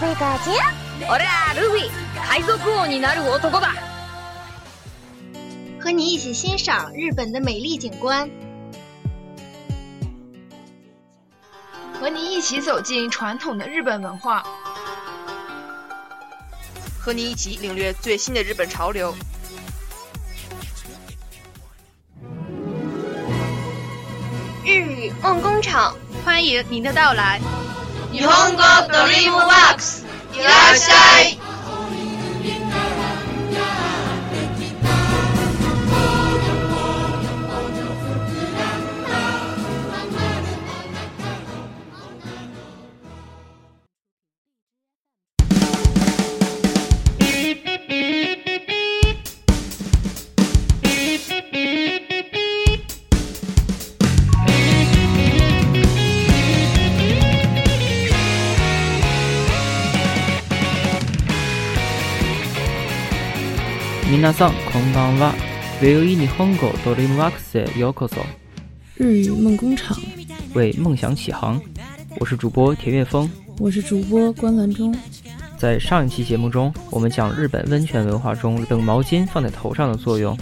谁家？我来，鲁比，海贼王になる男だ。和你一起欣赏日本的美丽景观，和你一起走进传统的日本文化，和你一起领略最新的日本潮流。日语梦工厂，欢迎您的到来。日本語ドリームワークスいらっしゃい Will Nihongo you Dreamworks Yokoso？日语梦工厂为梦想起航，我是主播田月峰，我是主播关兰中。在上一期节目中，我们讲日本温泉文化中冷毛巾放在头上的作用。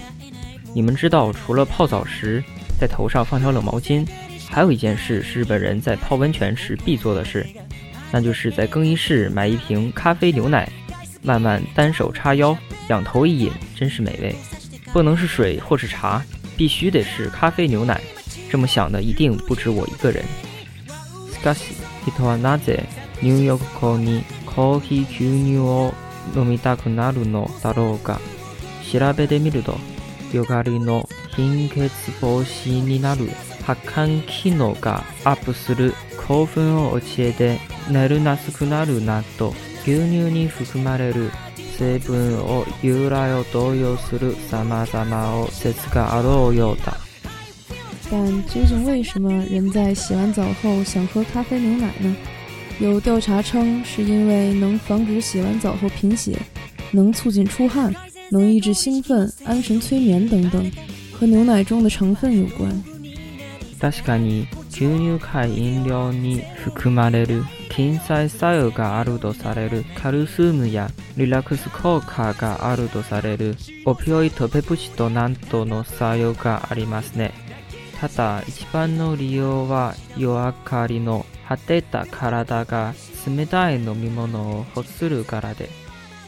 你们知道，除了泡澡时在头上放条冷毛巾，还有一件事是日本人在泡温泉时必做的事，那就是在更衣室买一瓶咖啡牛奶。慢慢单手叉腰，仰头一饮，真是美味。不能是水或是茶，必须得是咖啡牛奶。这么想的一定不止我一个人。しかし、いったはなぜニューヨークにコーヒー牛乳を飲みたくなるのだろうか。調べてみると、ガリの貧血防止になる発汗機能がアップする興奮を教えて、寝るなすくなるなど。但究竟为什么人在洗完澡后想喝咖啡牛奶呢？有调查称，是因为能防止洗完澡后贫血，能促进出汗，能抑制兴奋、安神、催眠等等，和牛奶中的成分有关。確かに。牛乳解飲料に含まれる筋細作用があるとされるカルシウムやリラックス効果があるとされるオピオイドペプシドなどの作用がありますね。ただ一番の利用は夜明かりの果てた体が冷たい飲み物を欲するからで、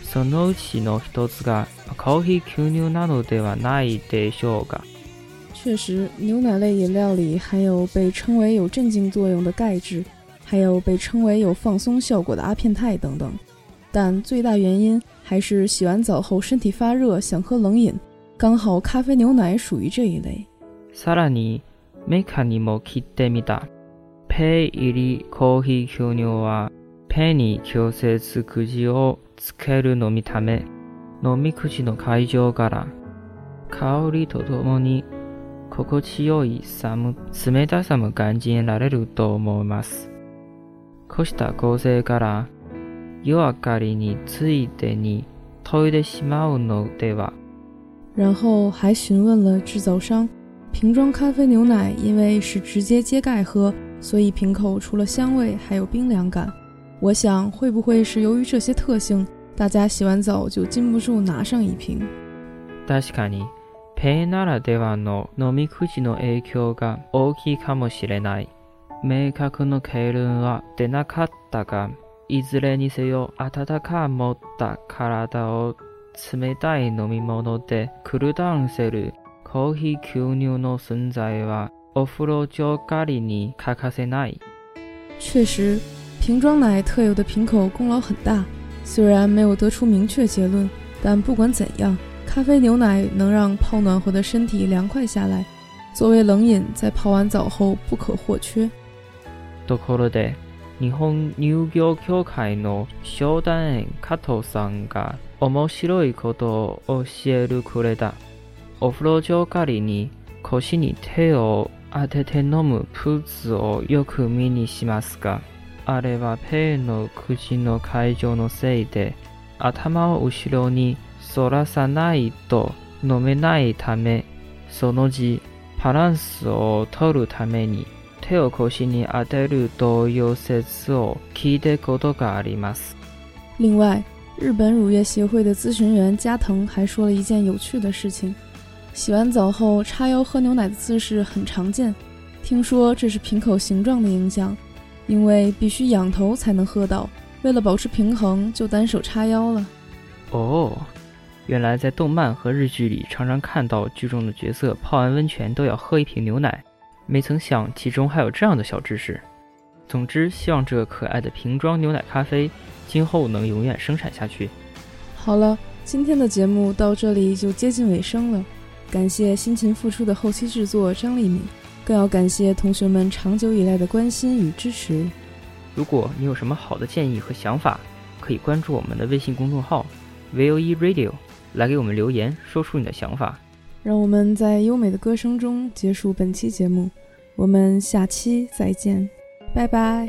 そのうちの一つがコーヒー牛乳なのではないでしょうが、确实，牛奶类饮料里含有被称为有镇静作用的钙质，还有被称为有放松效果的阿片肽等等。但最大原因还是洗完澡后身体发热，想喝冷饮，刚好咖啡牛奶属于这一类。さらにメカにも聞いてみた。ペイ入りコーヒー牛乳はペニ強制つくじをつけるのみため、飲み口子の形場から香りとともに。心地よい寒、冷たさも感じられると思います。こうした構成から、夜明かりについてに問いてしまうのでは。然后还询问了制造商，瓶装咖啡牛奶因为是直接揭盖喝，所以瓶口除了香味还有冰凉感。我想会不会是由于这些特性，大家洗完澡就禁不住拿上一瓶？確かに。ペンならではの飲み口の影響が大きいかもしれない。明確な経論は出なかったが、いずれにせよ温か持った体を冷たい飲み物でクルダウンせるコーヒー吸入の存在はお風呂上がりに欠かせない。确实，瓶装奶特有的瓶口功劳很大。虽然没有得出明确结论，但不管怎样。咖啡牛奶能让泡暖和的身体凉快下来，作为冷饮，在泡完澡后不可或缺。日本乳業協会の商談員加藤さんが面白いことを教えるくれた。お風呂上らに腰に手を当てて飲むプーをよくにしますが、あれはペイの口ののせいで、頭を後ろに。另外，日本乳业协会的咨询员加藤还说了一件有趣的事情：洗完澡后叉腰喝牛奶的姿势很常见。听说这是瓶口形状的影响，因为必须仰头才能喝到，为了保持平衡就单手叉腰了。哦。原来在动漫和日剧里，常常看到剧中的角色泡完温泉都要喝一瓶牛奶，没曾想其中还有这样的小知识。总之，希望这可爱的瓶装牛奶咖啡今后能永远生产下去。好了，今天的节目到这里就接近尾声了，感谢辛勤付出的后期制作张丽敏，更要感谢同学们长久以来的关心与支持。如果你有什么好的建议和想法，可以关注我们的微信公众号 V O E Radio。来给我们留言，说出你的想法。让我们在优美的歌声中结束本期节目，我们下期再见，拜拜。